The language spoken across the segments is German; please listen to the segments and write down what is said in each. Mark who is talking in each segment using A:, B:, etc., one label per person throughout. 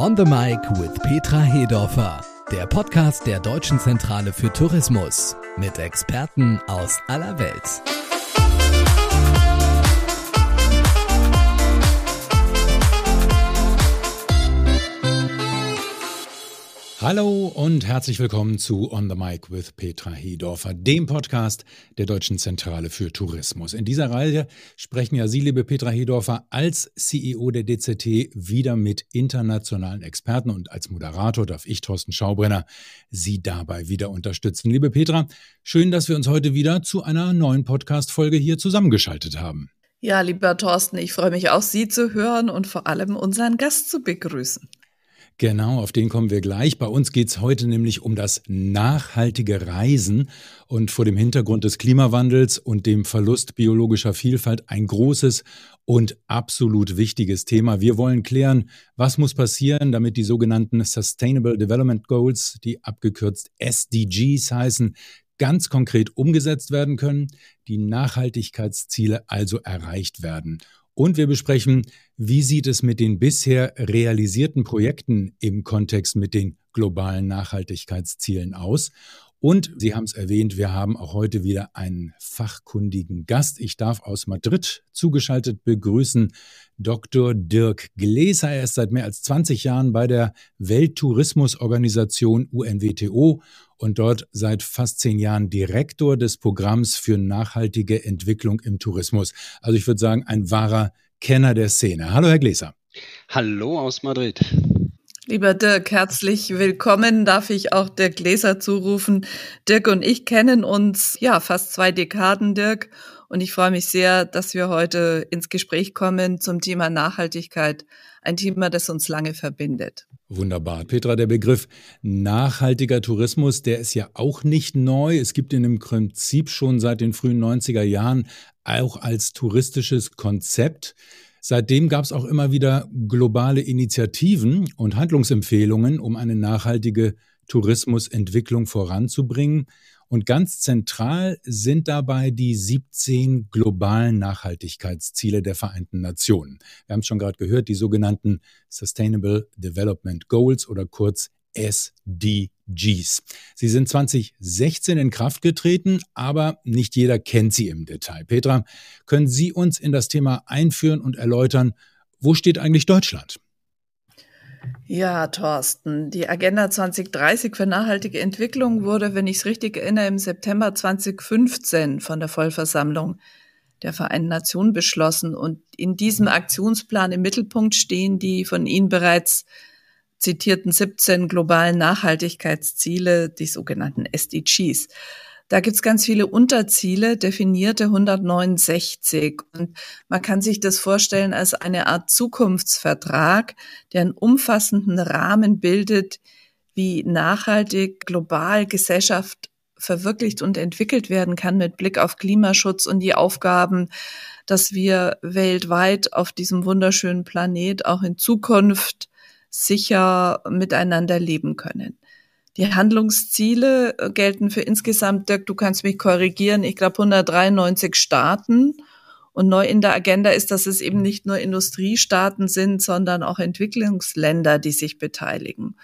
A: On the Mic with Petra Hedorfer, der Podcast der Deutschen Zentrale für Tourismus mit Experten aus aller Welt.
B: Hallo und herzlich willkommen zu On the Mic with Petra Hedorfer, dem Podcast der Deutschen Zentrale für Tourismus. In dieser Reihe sprechen ja Sie, liebe Petra Hedorfer, als CEO der DZT wieder mit internationalen Experten und als Moderator darf ich, Thorsten Schaubrenner, Sie dabei wieder unterstützen. Liebe Petra, schön, dass wir uns heute wieder zu einer neuen Podcast-Folge hier zusammengeschaltet haben.
C: Ja, lieber Thorsten, ich freue mich auch, Sie zu hören und vor allem unseren Gast zu begrüßen.
B: Genau, auf den kommen wir gleich. Bei uns geht es heute nämlich um das nachhaltige Reisen und vor dem Hintergrund des Klimawandels und dem Verlust biologischer Vielfalt ein großes und absolut wichtiges Thema. Wir wollen klären, was muss passieren, damit die sogenannten Sustainable Development Goals, die abgekürzt SDGs heißen, ganz konkret umgesetzt werden können, die Nachhaltigkeitsziele also erreicht werden. Und wir besprechen, wie sieht es mit den bisher realisierten Projekten im Kontext mit den globalen Nachhaltigkeitszielen aus. Und Sie haben es erwähnt, wir haben auch heute wieder einen fachkundigen Gast. Ich darf aus Madrid zugeschaltet begrüßen Dr. Dirk Gläser. Er ist seit mehr als 20 Jahren bei der Welttourismusorganisation UNWTO und dort seit fast zehn Jahren Direktor des Programms für nachhaltige Entwicklung im Tourismus. Also ich würde sagen, ein wahrer Kenner der Szene. Hallo, Herr Gläser.
D: Hallo aus Madrid.
C: Lieber Dirk, herzlich willkommen, darf ich auch Dirk Gläser zurufen. Dirk und ich kennen uns ja fast zwei Dekaden, Dirk. Und ich freue mich sehr, dass wir heute ins Gespräch kommen zum Thema Nachhaltigkeit. Ein Thema, das uns lange verbindet.
B: Wunderbar. Petra, der Begriff nachhaltiger Tourismus, der ist ja auch nicht neu. Es gibt ihn im Prinzip schon seit den frühen 90er Jahren auch als touristisches Konzept. Seitdem gab es auch immer wieder globale Initiativen und Handlungsempfehlungen, um eine nachhaltige Tourismusentwicklung voranzubringen. Und ganz zentral sind dabei die 17 globalen Nachhaltigkeitsziele der Vereinten Nationen. Wir haben es schon gerade gehört, die sogenannten Sustainable Development Goals oder kurz SDGs. Sie sind 2016 in Kraft getreten, aber nicht jeder kennt sie im Detail. Petra, können Sie uns in das Thema einführen und erläutern, wo steht eigentlich Deutschland?
C: Ja, Thorsten, die Agenda 2030 für nachhaltige Entwicklung wurde, wenn ich es richtig erinnere, im September 2015 von der Vollversammlung der Vereinten Nationen beschlossen. Und in diesem Aktionsplan im Mittelpunkt stehen die von Ihnen bereits zitierten 17 globalen Nachhaltigkeitsziele, die sogenannten SDGs. Da gibt's ganz viele Unterziele, definierte 169. Und man kann sich das vorstellen als eine Art Zukunftsvertrag, der einen umfassenden Rahmen bildet, wie nachhaltig global Gesellschaft verwirklicht und entwickelt werden kann mit Blick auf Klimaschutz und die Aufgaben, dass wir weltweit auf diesem wunderschönen Planet auch in Zukunft sicher miteinander leben können. Die Handlungsziele äh, gelten für insgesamt, Dirk, du kannst mich korrigieren, ich glaube 193 Staaten. Und neu in der Agenda ist, dass es eben nicht nur Industriestaaten sind, sondern auch Entwicklungsländer, die sich beteiligen.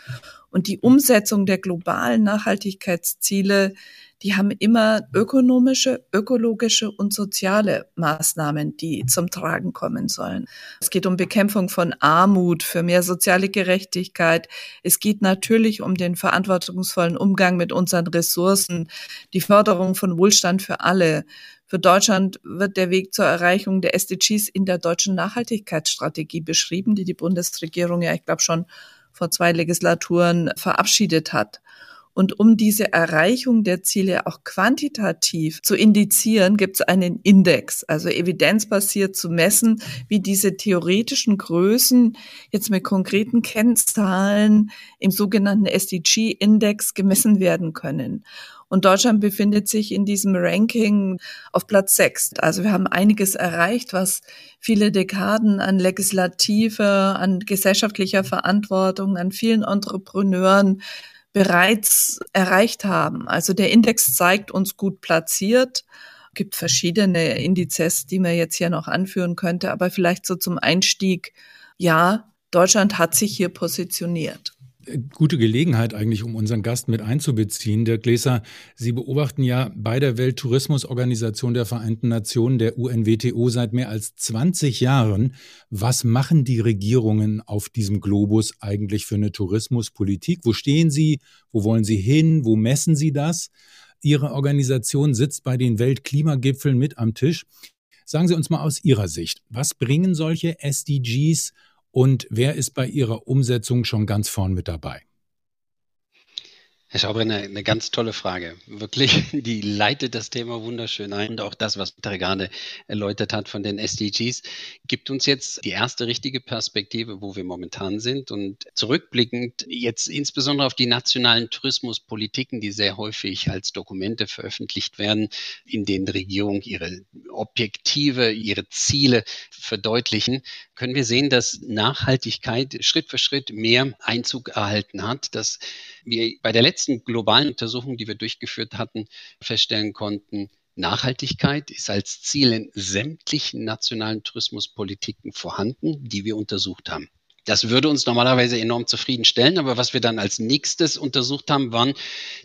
C: Und die Umsetzung der globalen Nachhaltigkeitsziele die haben immer ökonomische, ökologische und soziale Maßnahmen, die zum Tragen kommen sollen. Es geht um Bekämpfung von Armut, für mehr soziale Gerechtigkeit. Es geht natürlich um den verantwortungsvollen Umgang mit unseren Ressourcen, die Förderung von Wohlstand für alle. Für Deutschland wird der Weg zur Erreichung der SDGs in der deutschen Nachhaltigkeitsstrategie beschrieben, die die Bundesregierung ja, ich glaube, schon vor zwei Legislaturen verabschiedet hat. Und um diese Erreichung der Ziele auch quantitativ zu indizieren, gibt es einen Index, also evidenzbasiert zu messen, wie diese theoretischen Größen jetzt mit konkreten Kennzahlen im sogenannten SDG-Index gemessen werden können. Und Deutschland befindet sich in diesem Ranking auf Platz sechs. Also wir haben einiges erreicht, was viele Dekaden an Legislative, an gesellschaftlicher Verantwortung, an vielen Entrepreneuren bereits erreicht haben. Also der Index zeigt uns gut platziert. Gibt verschiedene Indizes, die man jetzt hier noch anführen könnte, aber vielleicht so zum Einstieg. Ja, Deutschland hat sich hier positioniert
B: gute Gelegenheit eigentlich, um unseren Gast mit einzubeziehen. Dirk Gläser, Sie beobachten ja bei der Welttourismusorganisation der Vereinten Nationen, der UNWTO, seit mehr als 20 Jahren. Was machen die Regierungen auf diesem Globus eigentlich für eine Tourismuspolitik? Wo stehen sie? Wo wollen sie hin? Wo messen sie das? Ihre Organisation sitzt bei den Weltklimagipfeln mit am Tisch. Sagen Sie uns mal aus Ihrer Sicht, was bringen solche SDGs und wer ist bei Ihrer Umsetzung schon ganz vorn mit dabei?
D: Herr Schaubrenner, eine ganz tolle Frage. Wirklich, die leitet das Thema wunderschön ein. Und auch das, was Peter gerade erläutert hat von den SDGs, gibt uns jetzt die erste richtige Perspektive, wo wir momentan sind. Und zurückblickend jetzt insbesondere auf die nationalen Tourismuspolitiken, die sehr häufig als Dokumente veröffentlicht werden, in denen Regierungen ihre Objektive, ihre Ziele verdeutlichen, können wir sehen, dass Nachhaltigkeit Schritt für Schritt mehr Einzug erhalten hat, dass wir bei der letzten globalen Untersuchung, die wir durchgeführt hatten, feststellen konnten, Nachhaltigkeit ist als Ziel in sämtlichen nationalen Tourismuspolitiken vorhanden, die wir untersucht haben. Das würde uns normalerweise enorm zufriedenstellen, aber was wir dann als nächstes untersucht haben, waren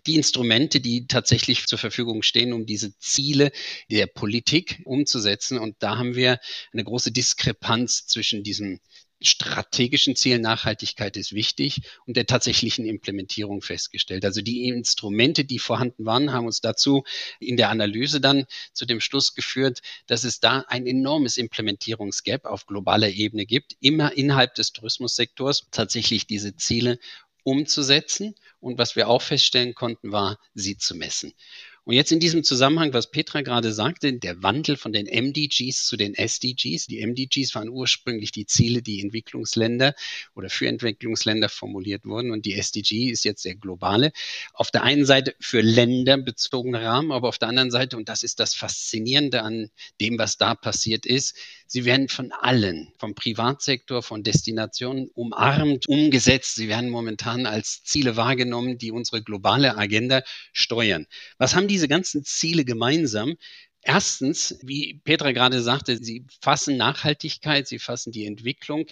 D: die Instrumente, die tatsächlich zur Verfügung stehen, um diese Ziele der Politik umzusetzen. Und da haben wir eine große Diskrepanz zwischen diesem strategischen Ziel Nachhaltigkeit ist wichtig und der tatsächlichen Implementierung festgestellt. Also die Instrumente, die vorhanden waren, haben uns dazu in der Analyse dann zu dem Schluss geführt, dass es da ein enormes Implementierungsgap auf globaler Ebene gibt, immer innerhalb des Tourismussektors tatsächlich diese Ziele umzusetzen. Und was wir auch feststellen konnten, war, sie zu messen. Und jetzt in diesem Zusammenhang, was Petra gerade sagte, der Wandel von den MDGs zu den SDGs. Die MDGs waren ursprünglich die Ziele, die Entwicklungsländer oder für Entwicklungsländer formuliert wurden. Und die SDG ist jetzt der globale. Auf der einen Seite für Länder bezogene Rahmen, aber auf der anderen Seite, und das ist das Faszinierende an dem, was da passiert ist, sie werden von allen, vom Privatsektor, von Destinationen umarmt, umgesetzt. Sie werden momentan als Ziele wahrgenommen, die unsere globale Agenda steuern. Was haben diese ganzen Ziele gemeinsam? Erstens, wie Petra gerade sagte, sie fassen Nachhaltigkeit, sie fassen die Entwicklung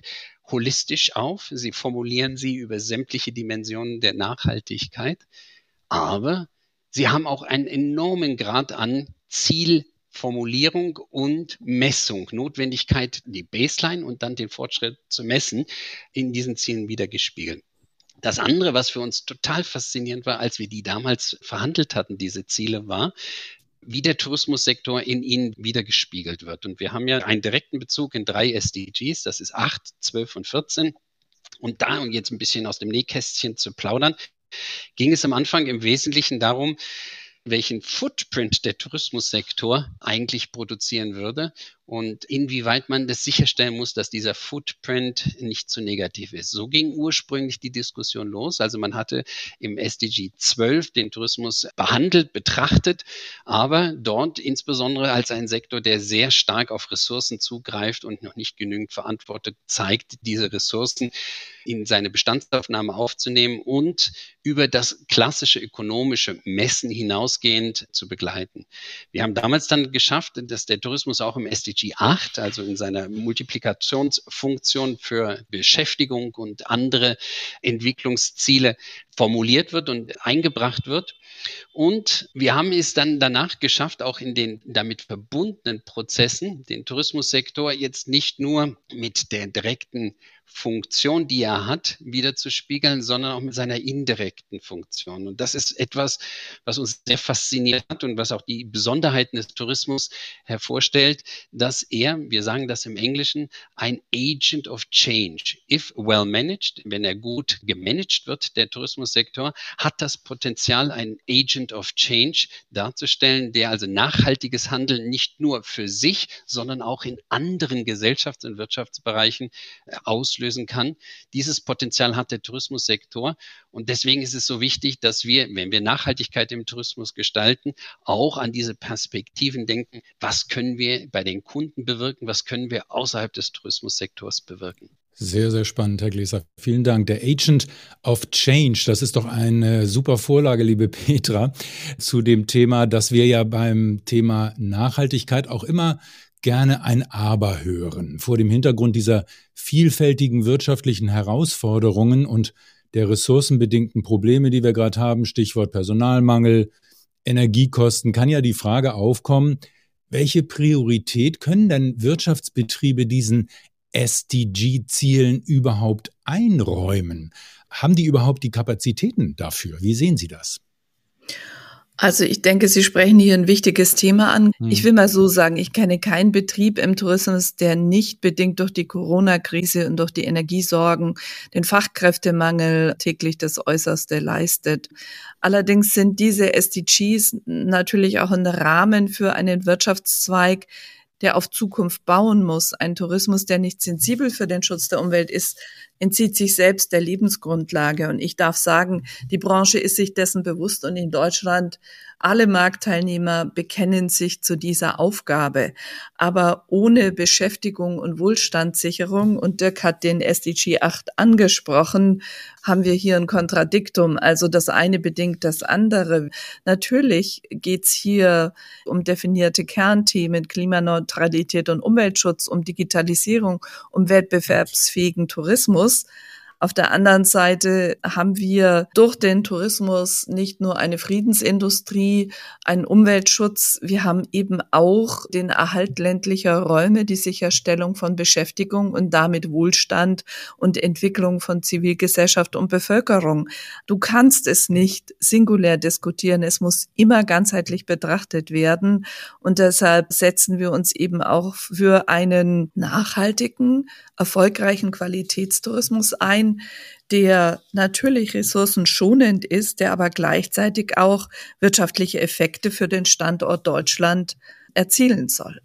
D: holistisch auf, sie formulieren sie über sämtliche Dimensionen der Nachhaltigkeit, aber sie haben auch einen enormen Grad an Zielformulierung und Messung, Notwendigkeit, die Baseline und dann den Fortschritt zu messen, in diesen Zielen wiedergespiegelt. Das andere, was für uns total faszinierend war, als wir die damals verhandelt hatten, diese Ziele, war, wie der Tourismussektor in ihnen wiedergespiegelt wird. Und wir haben ja einen direkten Bezug in drei SDGs, das ist 8, 12 und 14. Und da, um jetzt ein bisschen aus dem Nähkästchen zu plaudern, ging es am Anfang im Wesentlichen darum, welchen Footprint der Tourismussektor eigentlich produzieren würde und inwieweit man das sicherstellen muss, dass dieser Footprint nicht zu negativ ist. So ging ursprünglich die Diskussion los. Also man hatte im SDG 12 den Tourismus behandelt, betrachtet, aber dort insbesondere als ein Sektor, der sehr stark auf Ressourcen zugreift und noch nicht genügend verantwortet zeigt, diese Ressourcen in seine Bestandsaufnahme aufzunehmen und über das klassische ökonomische Messen hinausgehend zu begleiten. Wir haben damals dann geschafft, dass der Tourismus auch im SDG G8, also in seiner Multiplikationsfunktion für Beschäftigung und andere Entwicklungsziele formuliert wird und eingebracht wird. Und wir haben es dann danach geschafft, auch in den damit verbundenen Prozessen, den Tourismussektor jetzt nicht nur mit der direkten Funktion, die er hat, wieder zu spiegeln, sondern auch mit seiner indirekten Funktion. Und das ist etwas, was uns sehr fasziniert hat und was auch die Besonderheiten des Tourismus hervorstellt, dass er, wir sagen das im Englischen, ein Agent of Change, if well managed, wenn er gut gemanagt wird, der Tourismussektor, hat das Potenzial, ein Agent of Change darzustellen, der also nachhaltiges Handeln nicht nur für sich, sondern auch in anderen Gesellschafts- und Wirtschaftsbereichen äh, auslöst auslösen kann. Dieses Potenzial hat der Tourismussektor. Und deswegen ist es so wichtig, dass wir, wenn wir Nachhaltigkeit im Tourismus gestalten, auch an diese Perspektiven denken. Was können wir bei den Kunden bewirken? Was können wir außerhalb des Tourismussektors bewirken?
B: Sehr, sehr spannend, Herr Gläser. Vielen Dank. Der Agent of Change, das ist doch eine super Vorlage, liebe Petra, zu dem Thema, dass wir ja beim Thema Nachhaltigkeit auch immer gerne ein Aber hören. Vor dem Hintergrund dieser vielfältigen wirtschaftlichen Herausforderungen und der ressourcenbedingten Probleme, die wir gerade haben, Stichwort Personalmangel, Energiekosten, kann ja die Frage aufkommen, welche Priorität können denn Wirtschaftsbetriebe diesen SDG-Zielen überhaupt einräumen? Haben die überhaupt die Kapazitäten dafür? Wie sehen Sie das?
C: Also ich denke, Sie sprechen hier ein wichtiges Thema an. Hm. Ich will mal so sagen, ich kenne keinen Betrieb im Tourismus, der nicht bedingt durch die Corona-Krise und durch die Energiesorgen, den Fachkräftemangel täglich das Äußerste leistet. Allerdings sind diese SDGs natürlich auch ein Rahmen für einen Wirtschaftszweig, der auf Zukunft bauen muss. Ein Tourismus, der nicht sensibel für den Schutz der Umwelt ist, entzieht sich selbst der Lebensgrundlage. Und ich darf sagen, die Branche ist sich dessen bewusst und in Deutschland alle Marktteilnehmer bekennen sich zu dieser Aufgabe. Aber ohne Beschäftigung und Wohlstandssicherung, und Dirk hat den SDG 8 angesprochen, haben wir hier ein Kontradiktum. Also das eine bedingt das andere. Natürlich geht's hier um definierte Kernthemen, Klimaneutralität und Umweltschutz, um Digitalisierung, um wettbewerbsfähigen Tourismus. Auf der anderen Seite haben wir durch den Tourismus nicht nur eine Friedensindustrie, einen Umweltschutz, wir haben eben auch den Erhalt ländlicher Räume, die Sicherstellung von Beschäftigung und damit Wohlstand und Entwicklung von Zivilgesellschaft und Bevölkerung. Du kannst es nicht singulär diskutieren, es muss immer ganzheitlich betrachtet werden und deshalb setzen wir uns eben auch für einen nachhaltigen, erfolgreichen Qualitätstourismus ein, der natürlich ressourcenschonend ist, der aber gleichzeitig auch wirtschaftliche Effekte für den Standort Deutschland erzielen soll.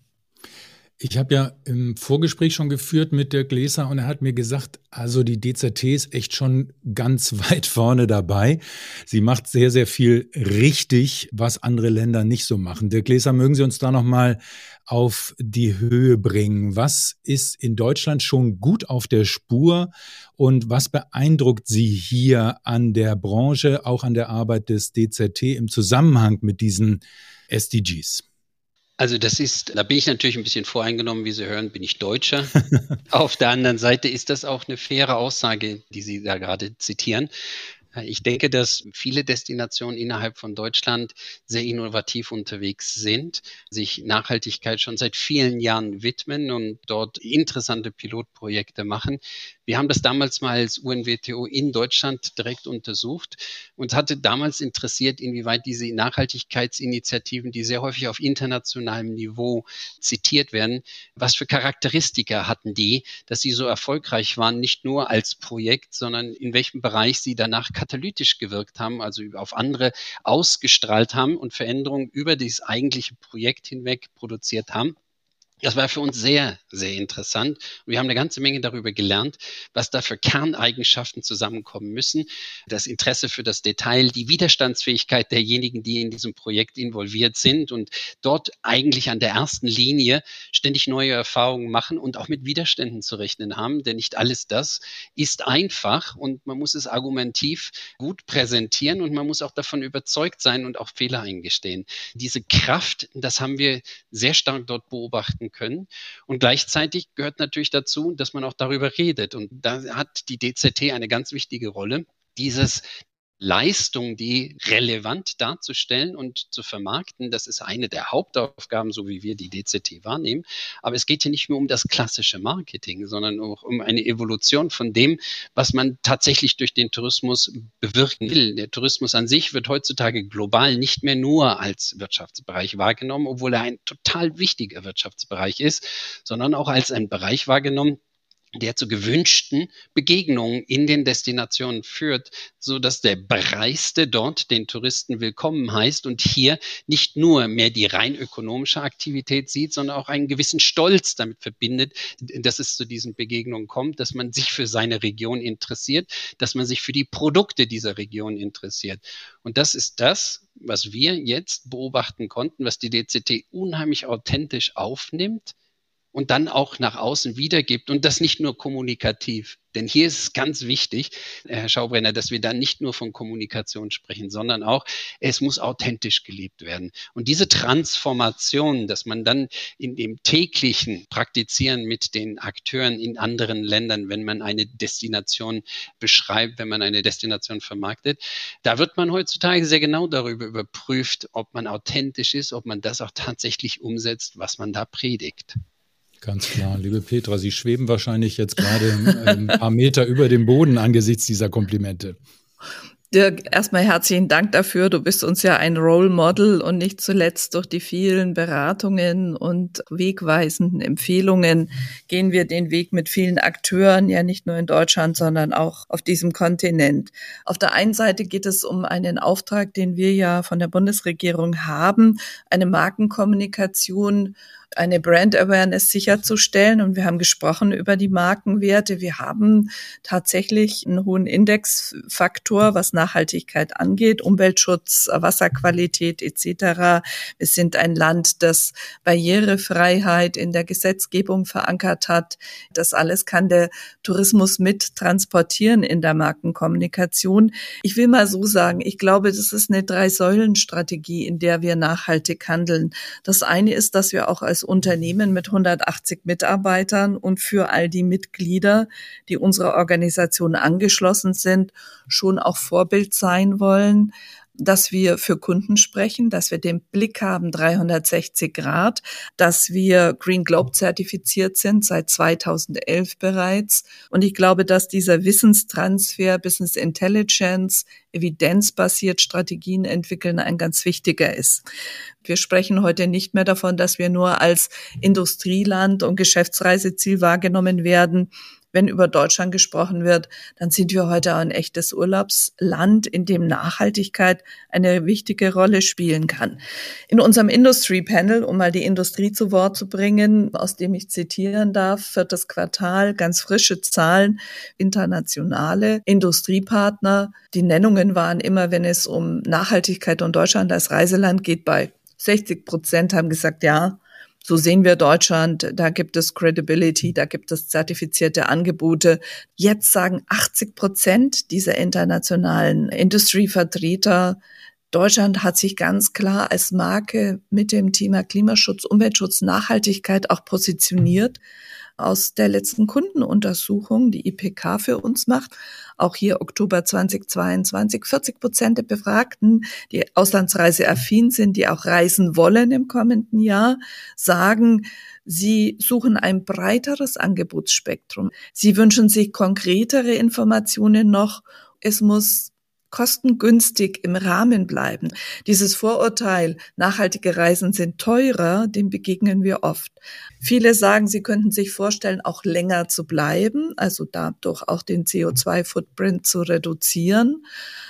B: Ich habe ja im Vorgespräch schon geführt mit Dirk Gläser und er hat mir gesagt, also die DZT ist echt schon ganz weit vorne dabei. Sie macht sehr, sehr viel richtig, was andere Länder nicht so machen. Dirk Gläser, mögen Sie uns da nochmal auf die Höhe bringen? Was ist in Deutschland schon gut auf der Spur und was beeindruckt Sie hier an der Branche, auch an der Arbeit des DZT im Zusammenhang mit diesen SDGs?
D: Also das ist, da bin ich natürlich ein bisschen voreingenommen, wie Sie hören, bin ich Deutscher. Auf der anderen Seite ist das auch eine faire Aussage, die Sie da gerade zitieren. Ich denke, dass viele Destinationen innerhalb von Deutschland sehr innovativ unterwegs sind, sich Nachhaltigkeit schon seit vielen Jahren widmen und dort interessante Pilotprojekte machen. Wir haben das damals mal als UNWTO in Deutschland direkt untersucht und hatte damals interessiert, inwieweit diese Nachhaltigkeitsinitiativen, die sehr häufig auf internationalem Niveau zitiert werden, was für Charakteristika hatten die, dass sie so erfolgreich waren, nicht nur als Projekt, sondern in welchem Bereich sie danach katalytisch gewirkt haben, also auf andere ausgestrahlt haben und Veränderungen über dieses eigentliche Projekt hinweg produziert haben. Das war für uns sehr, sehr interessant. Wir haben eine ganze Menge darüber gelernt, was da für Kerneigenschaften zusammenkommen müssen. Das Interesse für das Detail, die Widerstandsfähigkeit derjenigen, die in diesem Projekt involviert sind und dort eigentlich an der ersten Linie ständig neue Erfahrungen machen und auch mit Widerständen zu rechnen haben. Denn nicht alles das ist einfach und man muss es argumentiv gut präsentieren und man muss auch davon überzeugt sein und auch Fehler eingestehen. Diese Kraft, das haben wir sehr stark dort beobachten können. Und gleichzeitig gehört natürlich dazu, dass man auch darüber redet. Und da hat die DZT eine ganz wichtige Rolle, dieses Leistung, die relevant darzustellen und zu vermarkten. Das ist eine der Hauptaufgaben, so wie wir die DZT wahrnehmen. Aber es geht hier nicht nur um das klassische Marketing, sondern auch um eine Evolution von dem, was man tatsächlich durch den Tourismus bewirken will. Der Tourismus an sich wird heutzutage global nicht mehr nur als Wirtschaftsbereich wahrgenommen, obwohl er ein total wichtiger Wirtschaftsbereich ist, sondern auch als ein Bereich wahrgenommen, der zu gewünschten Begegnungen in den Destinationen führt, so dass der Bereiste dort den Touristen willkommen heißt und hier nicht nur mehr die rein ökonomische Aktivität sieht, sondern auch einen gewissen Stolz damit verbindet, dass es zu diesen Begegnungen kommt, dass man sich für seine Region interessiert, dass man sich für die Produkte dieser Region interessiert. Und das ist das, was wir jetzt beobachten konnten, was die DCT unheimlich authentisch aufnimmt und dann auch nach außen wiedergibt und das nicht nur kommunikativ. Denn hier ist es ganz wichtig, Herr Schaubrenner, dass wir da nicht nur von Kommunikation sprechen, sondern auch, es muss authentisch gelebt werden. Und diese Transformation, dass man dann in dem täglichen Praktizieren mit den Akteuren in anderen Ländern, wenn man eine Destination beschreibt, wenn man eine Destination vermarktet, da wird man heutzutage sehr genau darüber überprüft, ob man authentisch ist, ob man das auch tatsächlich umsetzt, was man da predigt.
B: Ganz klar, liebe Petra, Sie schweben wahrscheinlich jetzt gerade ein paar Meter über dem Boden angesichts dieser Komplimente.
C: Dirk, erstmal herzlichen Dank dafür. Du bist uns ja ein Role Model und nicht zuletzt durch die vielen Beratungen und wegweisenden Empfehlungen gehen wir den Weg mit vielen Akteuren, ja nicht nur in Deutschland, sondern auch auf diesem Kontinent. Auf der einen Seite geht es um einen Auftrag, den wir ja von der Bundesregierung haben, eine Markenkommunikation eine Brand Awareness sicherzustellen. Und wir haben gesprochen über die Markenwerte. Wir haben tatsächlich einen hohen Indexfaktor, was Nachhaltigkeit angeht, Umweltschutz, Wasserqualität etc. Wir sind ein Land, das Barrierefreiheit in der Gesetzgebung verankert hat. Das alles kann der Tourismus mit transportieren in der Markenkommunikation. Ich will mal so sagen, ich glaube, das ist eine Drei-Säulen-Strategie, in der wir nachhaltig handeln. Das eine ist, dass wir auch als Unternehmen mit 180 Mitarbeitern und für all die Mitglieder, die unserer Organisation angeschlossen sind, schon auch Vorbild sein wollen dass wir für Kunden sprechen, dass wir den Blick haben 360 Grad, dass wir Green Globe zertifiziert sind seit 2011 bereits. Und ich glaube, dass dieser Wissenstransfer, Business Intelligence, evidenzbasiert Strategien entwickeln ein ganz wichtiger ist. Wir sprechen heute nicht mehr davon, dass wir nur als Industrieland und Geschäftsreiseziel wahrgenommen werden, wenn über Deutschland gesprochen wird, dann sind wir heute ein echtes Urlaubsland, in dem Nachhaltigkeit eine wichtige Rolle spielen kann. In unserem Industry Panel, um mal die Industrie zu Wort zu bringen, aus dem ich zitieren darf, viertes Quartal, ganz frische Zahlen, internationale Industriepartner. Die Nennungen waren immer, wenn es um Nachhaltigkeit und Deutschland als Reiseland geht, bei 60 Prozent haben gesagt, ja, so sehen wir Deutschland, da gibt es Credibility, da gibt es zertifizierte Angebote. Jetzt sagen 80 Prozent dieser internationalen Industrievertreter, Deutschland hat sich ganz klar als Marke mit dem Thema Klimaschutz, Umweltschutz, Nachhaltigkeit auch positioniert aus der letzten Kundenuntersuchung, die IPK für uns macht, auch hier Oktober 2022, 40 Prozent der Befragten, die auslandsreiseaffin sind, die auch reisen wollen im kommenden Jahr, sagen, Sie suchen ein breiteres Angebotsspektrum. Sie wünschen sich konkretere Informationen noch. Es muss kostengünstig im Rahmen bleiben. Dieses Vorurteil, nachhaltige Reisen sind teurer, dem begegnen wir oft. Viele sagen, sie könnten sich vorstellen, auch länger zu bleiben, also dadurch auch den CO2-Footprint zu reduzieren.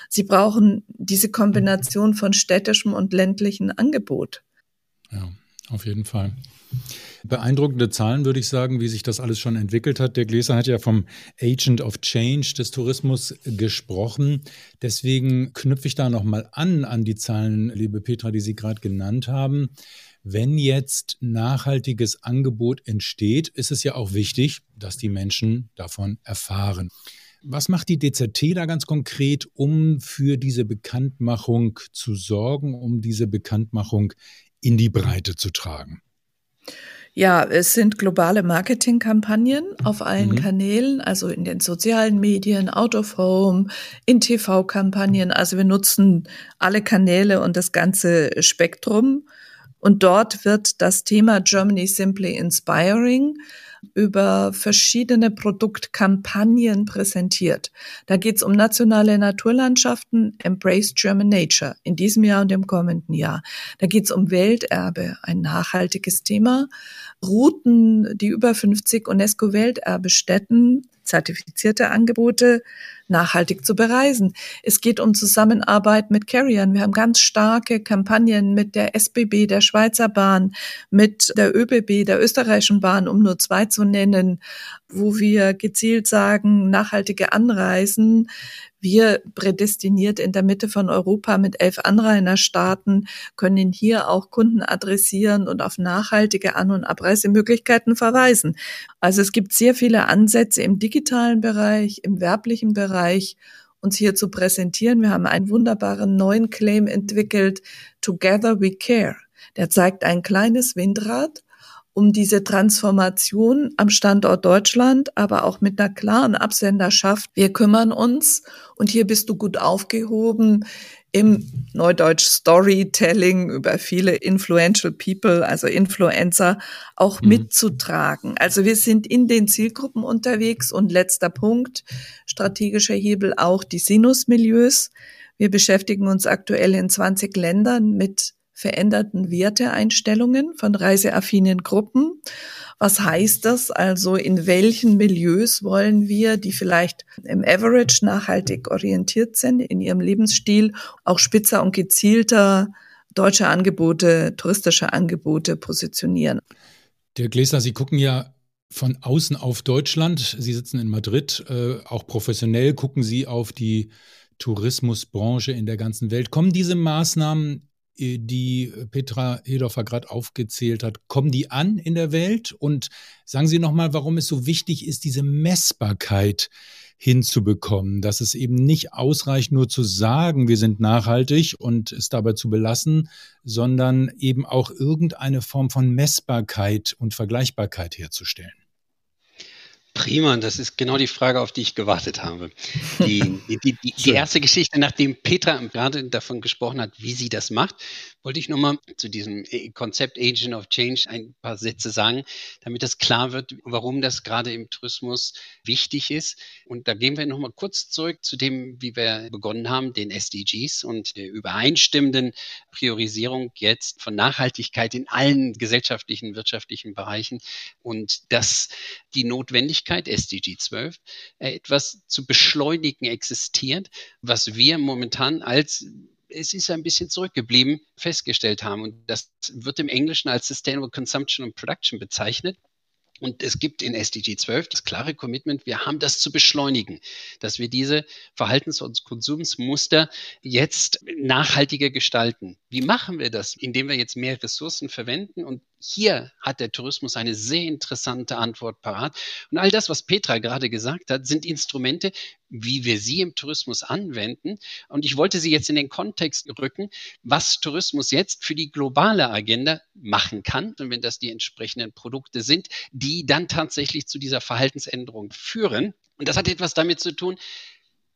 C: Sie brauchen diese Kombination von städtischem und ländlichem Angebot.
B: Ja, auf jeden Fall. Beeindruckende Zahlen, würde ich sagen, wie sich das alles schon entwickelt hat. Der Gläser hat ja vom Agent of Change des Tourismus gesprochen. Deswegen knüpfe ich da nochmal an, an die Zahlen, liebe Petra, die Sie gerade genannt haben. Wenn jetzt nachhaltiges Angebot entsteht, ist es ja auch wichtig, dass die Menschen davon erfahren. Was macht die DZT da ganz konkret, um für diese Bekanntmachung zu sorgen, um diese Bekanntmachung in die Breite zu tragen?
C: Ja, es sind globale Marketingkampagnen auf allen mhm. Kanälen, also in den sozialen Medien, Out of Home, in TV-Kampagnen. Also wir nutzen alle Kanäle und das ganze Spektrum. Und dort wird das Thema Germany Simply Inspiring über verschiedene Produktkampagnen präsentiert. Da geht es um nationale Naturlandschaften, Embrace German Nature in diesem Jahr und im kommenden Jahr. Da geht es um Welterbe, ein nachhaltiges Thema. Routen, die über 50 UNESCO-Welterbestätten, zertifizierte Angebote nachhaltig zu bereisen. Es geht um Zusammenarbeit mit Carriern. Wir haben ganz starke Kampagnen mit der SBB, der Schweizer Bahn, mit der ÖBB, der österreichischen Bahn, um nur zwei zu nennen, wo wir gezielt sagen, nachhaltige Anreisen wir prädestiniert in der Mitte von Europa mit elf Anrainerstaaten können hier auch Kunden adressieren und auf nachhaltige An- und Abreisemöglichkeiten verweisen. Also es gibt sehr viele Ansätze im digitalen Bereich, im werblichen Bereich uns hier zu präsentieren. Wir haben einen wunderbaren neuen Claim entwickelt, Together We Care. Der zeigt ein kleines Windrad um diese Transformation am Standort Deutschland, aber auch mit einer klaren Absenderschaft. Wir kümmern uns und hier bist du gut aufgehoben im Neudeutsch Storytelling über viele influential people, also Influencer, auch mhm. mitzutragen. Also wir sind in den Zielgruppen unterwegs und letzter Punkt, strategischer Hebel auch die Sinusmilieus. Wir beschäftigen uns aktuell in 20 Ländern mit veränderten Werteeinstellungen von reiseaffinen Gruppen. Was heißt das? Also in welchen Milieus wollen wir, die vielleicht im Average nachhaltig orientiert sind, in ihrem Lebensstil auch spitzer und gezielter deutsche Angebote, touristische Angebote positionieren?
B: Der Gläsler, Sie gucken ja von außen auf Deutschland. Sie sitzen in Madrid. Äh, auch professionell gucken Sie auf die Tourismusbranche in der ganzen Welt. Kommen diese Maßnahmen die Petra Hedorfer gerade aufgezählt hat, kommen die an in der Welt? Und sagen Sie nochmal, warum es so wichtig ist, diese Messbarkeit hinzubekommen, dass es eben nicht ausreicht, nur zu sagen, wir sind nachhaltig und es dabei zu belassen, sondern eben auch irgendeine Form von Messbarkeit und Vergleichbarkeit herzustellen.
D: Prima, das ist genau die Frage, auf die ich gewartet habe. Die, die, die, die erste Geschichte, nachdem Petra gerade davon gesprochen hat, wie sie das macht, wollte ich nochmal zu diesem äh, Konzept Agent of Change ein paar Sätze sagen, damit das klar wird, warum das gerade im Tourismus wichtig ist. Und da gehen wir nochmal kurz zurück zu dem, wie wir begonnen haben, den SDGs und der übereinstimmenden Priorisierung jetzt von Nachhaltigkeit in allen gesellschaftlichen, wirtschaftlichen Bereichen und dass die Notwendigkeit, SDG 12, äh, etwas zu beschleunigen existiert, was wir momentan als es ist ein bisschen zurückgeblieben, festgestellt haben. Und das wird im Englischen als Sustainable Consumption and Production bezeichnet. Und es gibt in SDG 12 das klare Commitment, wir haben das zu beschleunigen, dass wir diese Verhaltens- und Konsumsmuster jetzt nachhaltiger gestalten. Wie machen wir das? Indem wir jetzt mehr Ressourcen verwenden und hier hat der Tourismus eine sehr interessante Antwort parat. Und all das, was Petra gerade gesagt hat, sind Instrumente, wie wir sie im Tourismus anwenden. Und ich wollte sie jetzt in den Kontext rücken, was Tourismus jetzt für die globale Agenda machen kann. Und wenn das die entsprechenden Produkte sind, die dann tatsächlich zu dieser Verhaltensänderung führen. Und das hat etwas damit zu tun,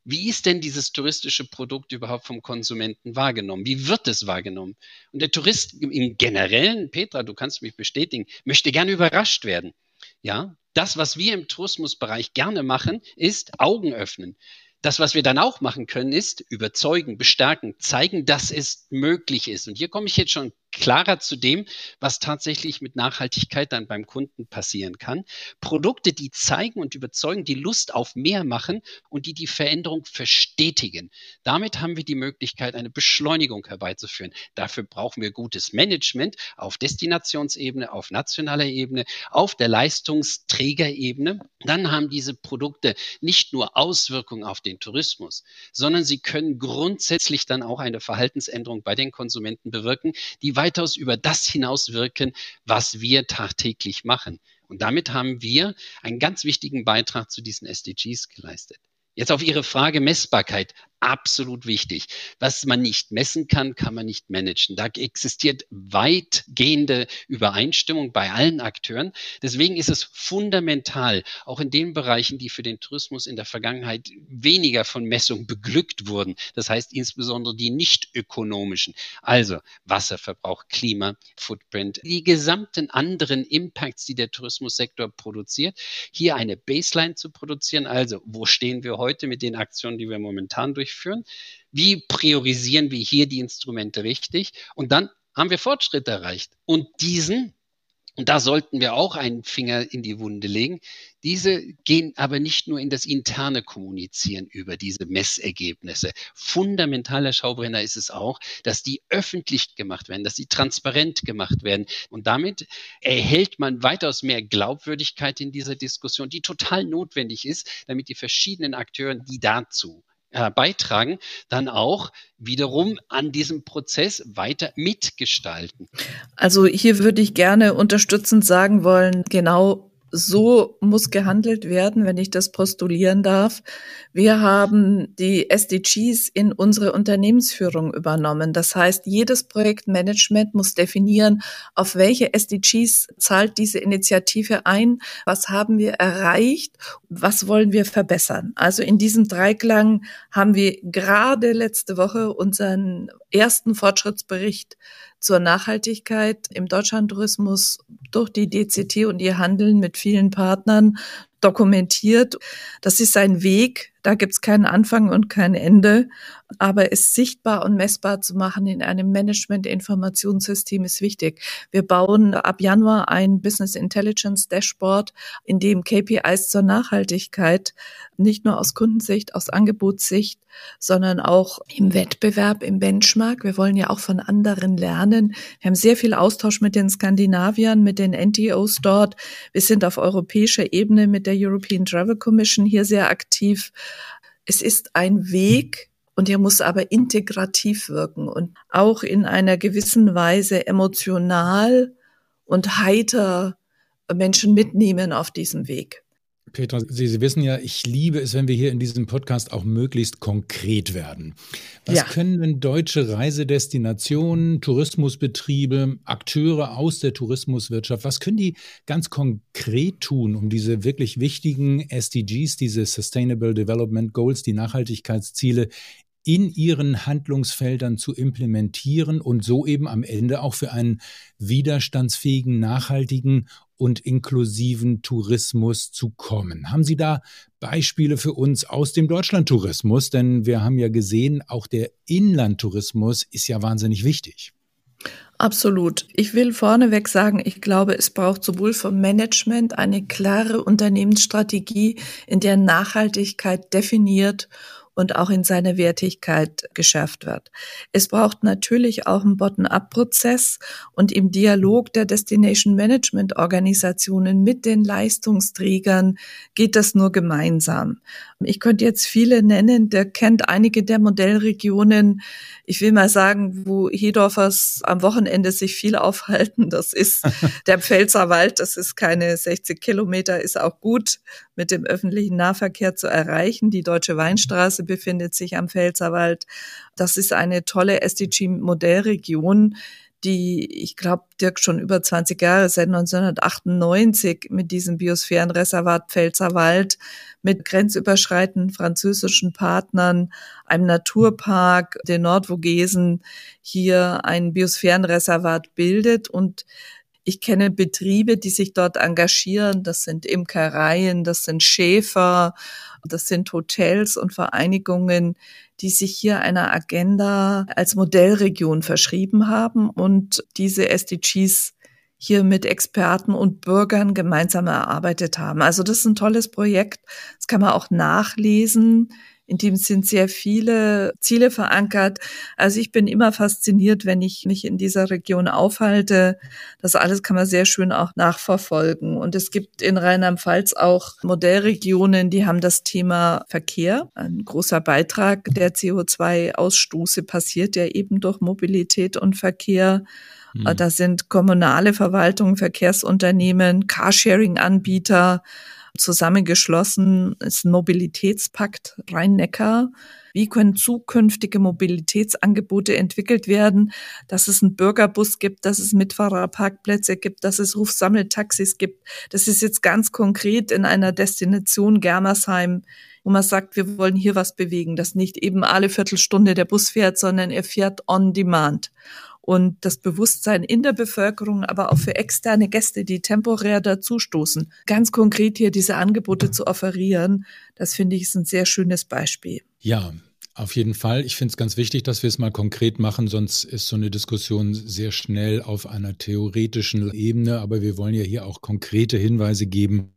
D: wie ist denn dieses touristische Produkt überhaupt vom Konsumenten wahrgenommen? Wie wird es wahrgenommen? Und der Tourist im Generellen, Petra, du kannst mich bestätigen, möchte gerne überrascht werden. Ja, das, was wir im Tourismusbereich gerne machen, ist Augen öffnen. Das, was wir dann auch machen können, ist überzeugen, bestärken, zeigen, dass es möglich ist. Und hier komme ich jetzt schon klarer zu dem, was tatsächlich mit Nachhaltigkeit dann beim Kunden passieren kann. Produkte, die zeigen und überzeugen, die Lust auf mehr machen und die die Veränderung verstetigen. Damit haben wir die Möglichkeit, eine Beschleunigung herbeizuführen. Dafür brauchen wir gutes Management auf Destinationsebene, auf nationaler Ebene, auf der Leistungsträgerebene. Dann haben diese Produkte nicht nur Auswirkungen auf den Tourismus, sondern sie können grundsätzlich dann auch eine Verhaltensänderung bei den Konsumenten bewirken, die weitaus über das hinaus wirken, was wir tagtäglich machen. Und damit haben wir einen ganz wichtigen Beitrag zu diesen SDGs geleistet. Jetzt auf Ihre Frage Messbarkeit absolut wichtig. Was man nicht messen kann, kann man nicht managen. Da existiert weitgehende Übereinstimmung bei allen Akteuren. Deswegen ist es fundamental, auch in den Bereichen, die für den Tourismus in der Vergangenheit weniger von Messung beglückt wurden. Das heißt insbesondere die nicht ökonomischen. Also Wasserverbrauch, Klima, Footprint, die gesamten anderen Impacts, die der Tourismussektor produziert, hier eine Baseline zu produzieren. Also wo stehen wir heute mit den Aktionen, die wir momentan durchführen? Durchführen? Wie priorisieren wir hier die Instrumente richtig? Und dann haben wir Fortschritte erreicht. Und diesen Und da sollten wir auch einen Finger in die Wunde legen. Diese gehen aber nicht nur in das interne Kommunizieren über diese Messergebnisse. Fundamentaler Schaubrenner ist es auch, dass die öffentlich gemacht werden, dass sie transparent gemacht werden. Und damit erhält man weitaus mehr Glaubwürdigkeit in dieser Diskussion, die total notwendig ist, damit die verschiedenen Akteure, die dazu äh, beitragen, dann auch wiederum an diesem Prozess weiter mitgestalten.
C: Also hier würde ich gerne unterstützend sagen wollen, genau so muss gehandelt werden, wenn ich das postulieren darf. Wir haben die SDGs in unsere Unternehmensführung übernommen. Das heißt, jedes Projektmanagement muss definieren, auf welche SDGs zahlt diese Initiative ein, was haben wir erreicht, was wollen wir verbessern. Also in diesem Dreiklang haben wir gerade letzte Woche unseren ersten Fortschrittsbericht zur Nachhaltigkeit im Deutschlandtourismus durch die DCT und ihr Handeln mit vielen Partnern dokumentiert. Das ist ein Weg, da gibt es keinen Anfang und kein Ende, aber es sichtbar und messbar zu machen in einem Management-Informationssystem ist wichtig. Wir bauen ab Januar ein Business Intelligence Dashboard, in dem KPIs zur Nachhaltigkeit nicht nur aus Kundensicht, aus Angebotssicht, sondern auch im Wettbewerb, im Benchmark. Wir wollen ja auch von anderen lernen. Wir haben sehr viel Austausch mit den Skandinaviern, mit den NTOs dort. Wir sind auf europäischer Ebene mit der European Travel Commission hier sehr aktiv. Es ist ein Weg, und er muss aber integrativ wirken und auch in einer gewissen Weise emotional und heiter Menschen mitnehmen auf diesem Weg.
B: Petra, Sie, Sie, wissen ja, ich liebe es, wenn wir hier in diesem Podcast auch möglichst konkret werden. Was ja. können denn deutsche Reisedestinationen, Tourismusbetriebe, Akteure aus der Tourismuswirtschaft, was können die ganz konkret tun, um diese wirklich wichtigen SDGs, diese Sustainable Development Goals, die Nachhaltigkeitsziele in ihren Handlungsfeldern zu implementieren und so eben am Ende auch für einen widerstandsfähigen, nachhaltigen und inklusiven Tourismus zu kommen. Haben Sie da Beispiele für uns aus dem Deutschlandtourismus? Denn wir haben ja gesehen, auch der Inlandtourismus ist ja wahnsinnig wichtig.
C: Absolut. Ich will vorneweg sagen, ich glaube, es braucht sowohl vom Management eine klare Unternehmensstrategie, in der Nachhaltigkeit definiert und auch in seiner Wertigkeit geschärft wird. Es braucht natürlich auch einen Bottom-up-Prozess und im Dialog der Destination Management Organisationen mit den Leistungsträgern geht das nur gemeinsam. Ich könnte jetzt viele nennen, der kennt einige der Modellregionen. Ich will mal sagen, wo Hedorfers am Wochenende sich viel aufhalten, das ist der Pfälzerwald. Das ist keine 60 Kilometer, ist auch gut mit dem öffentlichen Nahverkehr zu erreichen. Die Deutsche Weinstraße befindet sich am Pfälzerwald. Das ist eine tolle SDG-Modellregion, die, ich glaube, Dirk schon über 20 Jahre, seit 1998 mit diesem Biosphärenreservat Pfälzerwald, mit grenzüberschreitenden französischen Partnern, einem Naturpark, den Nordvogesen, hier ein Biosphärenreservat bildet. Und ich kenne Betriebe, die sich dort engagieren. Das sind Imkereien, das sind Schäfer, das sind Hotels und Vereinigungen, die sich hier einer Agenda als Modellregion verschrieben haben und diese SDGs hier mit Experten und Bürgern gemeinsam erarbeitet haben. Also das ist ein tolles Projekt. Das kann man auch nachlesen in dem sind sehr viele Ziele verankert. Also ich bin immer fasziniert, wenn ich mich in dieser Region aufhalte. Das alles kann man sehr schön auch nachverfolgen. Und es gibt in Rheinland-Pfalz auch Modellregionen, die haben das Thema Verkehr. Ein großer Beitrag der CO2-Ausstoße passiert ja eben durch Mobilität und Verkehr. Mhm. Da sind kommunale Verwaltungen, Verkehrsunternehmen, Carsharing-Anbieter, zusammengeschlossen ist ein Mobilitätspakt Rhein-Neckar. Wie können zukünftige Mobilitätsangebote entwickelt werden, dass es einen Bürgerbus gibt, dass es Mitfahrerparkplätze gibt, dass es Rufsammeltaxis gibt. Das ist jetzt ganz konkret in einer Destination Germersheim, wo man sagt, wir wollen hier was bewegen, dass nicht eben alle Viertelstunde der Bus fährt, sondern er fährt on demand und das Bewusstsein in der Bevölkerung, aber auch für externe Gäste, die temporär dazustoßen, ganz konkret hier diese Angebote zu offerieren, das finde ich ist ein sehr schönes Beispiel.
B: Ja, Auf jeden Fall. Ich finde es ganz wichtig, dass wir es mal konkret machen, sonst ist so eine Diskussion sehr schnell auf einer theoretischen Ebene. Aber wir wollen ja hier auch konkrete Hinweise geben,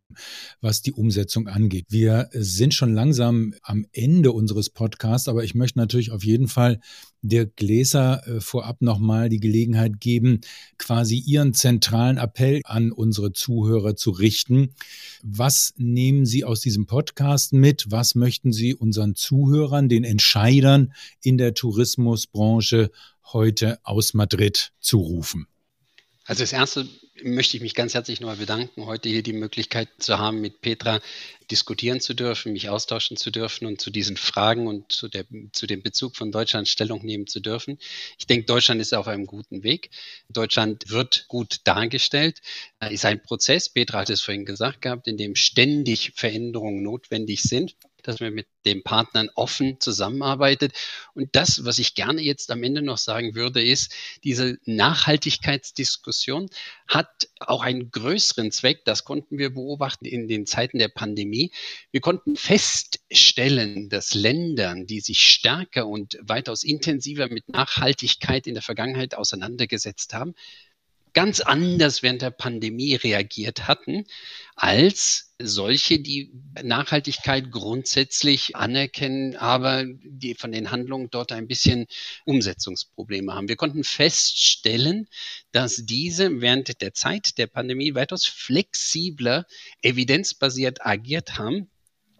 B: was die Umsetzung angeht. Wir sind schon langsam am Ende unseres Podcasts, aber ich möchte natürlich auf jeden Fall Dirk Gläser äh, vorab nochmal die Gelegenheit geben, quasi Ihren zentralen Appell an unsere Zuhörer zu richten. Was nehmen Sie aus diesem Podcast mit? Was möchten Sie unseren Zuhörern, den Entscheidern in der Tourismusbranche heute aus Madrid zurufen?
D: Also das Erste möchte ich mich ganz herzlich nochmal bedanken, heute hier die Möglichkeit zu haben, mit Petra diskutieren zu dürfen, mich austauschen zu dürfen und zu diesen Fragen und zu, der, zu dem Bezug von Deutschland Stellung nehmen zu dürfen. Ich denke, Deutschland ist auf einem guten Weg. Deutschland wird gut dargestellt. Da ist ein Prozess, Petra hat es vorhin gesagt gehabt, in dem ständig Veränderungen notwendig sind dass man mit den Partnern offen zusammenarbeitet. Und das, was ich gerne jetzt am Ende noch sagen würde, ist, diese Nachhaltigkeitsdiskussion hat auch einen größeren Zweck. Das konnten wir beobachten in den Zeiten der Pandemie. Wir konnten feststellen, dass Ländern, die sich stärker und weitaus intensiver mit Nachhaltigkeit in der Vergangenheit auseinandergesetzt haben, ganz anders während der Pandemie reagiert hatten, als solche, die Nachhaltigkeit grundsätzlich anerkennen, aber die von den Handlungen dort ein bisschen Umsetzungsprobleme haben. Wir konnten feststellen, dass diese während der Zeit der Pandemie weitaus flexibler, evidenzbasiert agiert haben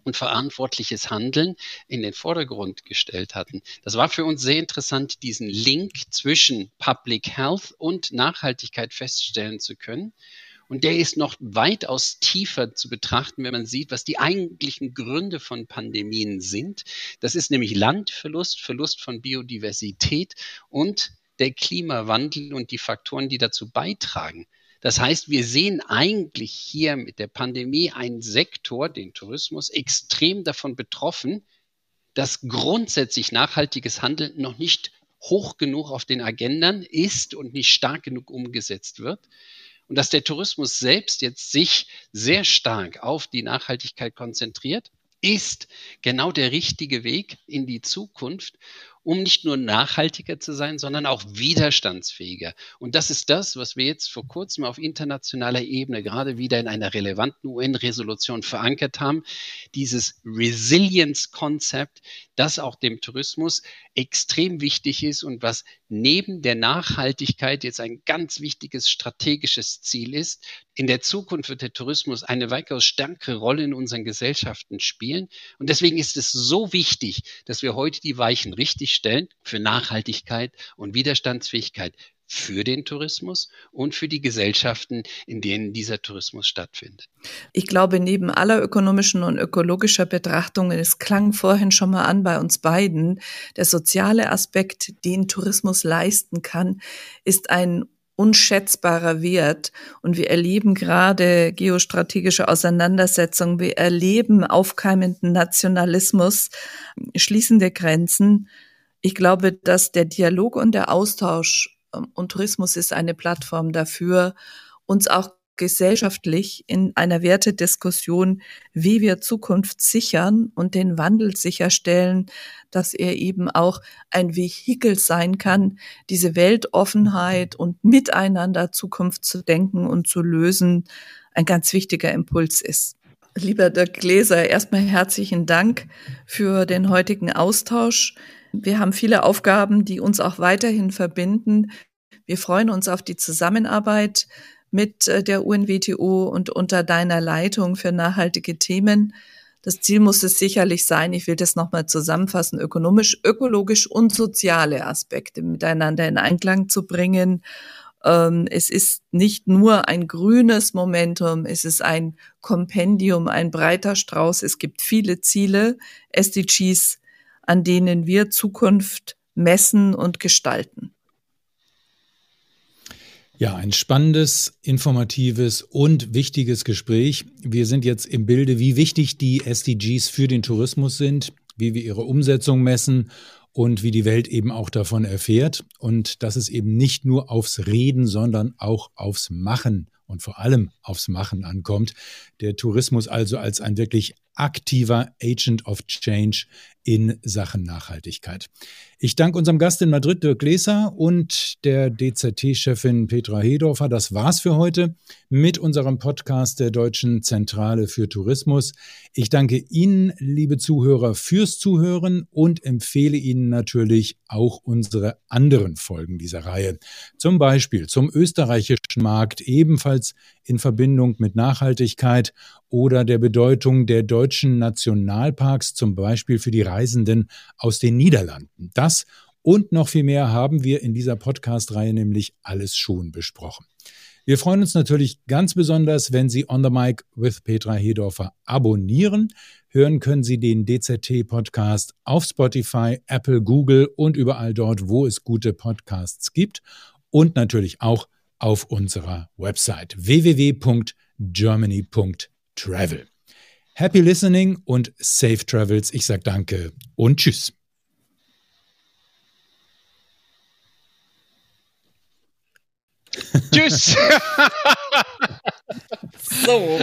D: und verantwortliches Handeln in den Vordergrund gestellt hatten. Das war für uns sehr interessant, diesen Link zwischen Public Health und Nachhaltigkeit feststellen zu können. Und der ist noch weitaus tiefer zu betrachten, wenn man sieht, was die eigentlichen Gründe von Pandemien sind. Das ist nämlich Landverlust, Verlust von Biodiversität und der Klimawandel und die Faktoren, die dazu beitragen. Das heißt, wir sehen eigentlich hier mit der Pandemie einen Sektor, den Tourismus, extrem davon betroffen, dass grundsätzlich nachhaltiges Handeln noch nicht hoch genug auf den Agendern ist und nicht stark genug umgesetzt wird. Und dass der Tourismus selbst jetzt sich sehr stark auf die Nachhaltigkeit konzentriert, ist genau der richtige Weg in die Zukunft um nicht nur nachhaltiger zu sein, sondern auch widerstandsfähiger. Und das ist das, was wir jetzt vor kurzem auf internationaler Ebene gerade wieder in einer relevanten UN-Resolution verankert haben. Dieses Resilience-Konzept, das auch dem Tourismus extrem wichtig ist und was neben der Nachhaltigkeit jetzt ein ganz wichtiges strategisches Ziel ist. In der Zukunft wird der Tourismus eine weitaus stärkere Rolle in unseren Gesellschaften spielen. Und deswegen ist es so wichtig, dass wir heute die Weichen richtig stellen für Nachhaltigkeit und Widerstandsfähigkeit für den Tourismus und für die Gesellschaften, in denen dieser Tourismus stattfindet.
C: Ich glaube, neben aller ökonomischen und ökologischer Betrachtungen, es klang vorhin schon mal an bei uns beiden, der soziale Aspekt, den Tourismus leisten kann, ist ein unschätzbarer Wert. Und wir erleben gerade geostrategische Auseinandersetzungen, wir erleben aufkeimenden Nationalismus, schließende Grenzen. Ich glaube, dass der Dialog und der Austausch ähm, und Tourismus ist eine Plattform dafür, uns auch gesellschaftlich in einer Wertediskussion, wie wir Zukunft sichern und den Wandel sicherstellen, dass er eben auch ein Vehikel sein kann, diese Weltoffenheit und miteinander Zukunft zu denken und zu lösen, ein ganz wichtiger Impuls ist. Lieber Dirk Gläser, erstmal herzlichen Dank für den heutigen Austausch. Wir haben viele Aufgaben, die uns auch weiterhin verbinden. Wir freuen uns auf die Zusammenarbeit mit äh, der UNWTO und unter deiner Leitung für nachhaltige Themen. Das Ziel muss es sicherlich sein, ich will das nochmal zusammenfassen, ökonomisch, ökologisch und soziale Aspekte miteinander in Einklang zu bringen. Ähm, es ist nicht nur ein grünes Momentum, es ist ein Kompendium, ein breiter Strauß. Es gibt viele Ziele, SDGs an denen wir Zukunft messen und gestalten.
B: Ja, ein spannendes, informatives und wichtiges Gespräch. Wir sind jetzt im Bilde, wie wichtig die SDGs für den Tourismus sind, wie wir ihre Umsetzung messen und wie die Welt eben auch davon erfährt und dass es eben nicht nur aufs Reden, sondern auch aufs Machen und vor allem aufs Machen ankommt. Der Tourismus also als ein wirklich aktiver Agent of Change in Sachen Nachhaltigkeit. Ich danke unserem Gast in Madrid, Dirk Leser, und der DZT-Chefin Petra Hedorfer. Das war's für heute mit unserem Podcast der Deutschen Zentrale für Tourismus. Ich danke Ihnen, liebe Zuhörer, fürs Zuhören und empfehle Ihnen natürlich auch unsere anderen Folgen dieser Reihe. Zum Beispiel zum österreichischen Markt, ebenfalls in Verbindung mit Nachhaltigkeit oder der Bedeutung der deutschen Nationalparks, zum Beispiel für die Reisenden aus den Niederlanden. Das und noch viel mehr haben wir in dieser Podcast-Reihe nämlich alles schon besprochen. Wir freuen uns natürlich ganz besonders, wenn Sie On the Mic with Petra Hedorfer abonnieren. Hören können Sie den DZT-Podcast auf Spotify, Apple, Google und überall dort, wo es gute Podcasts gibt. Und natürlich auch auf unserer Website www.germany.travel. Happy listening und safe travels. Ich sage danke und tschüss.
D: Tschüss.
C: so.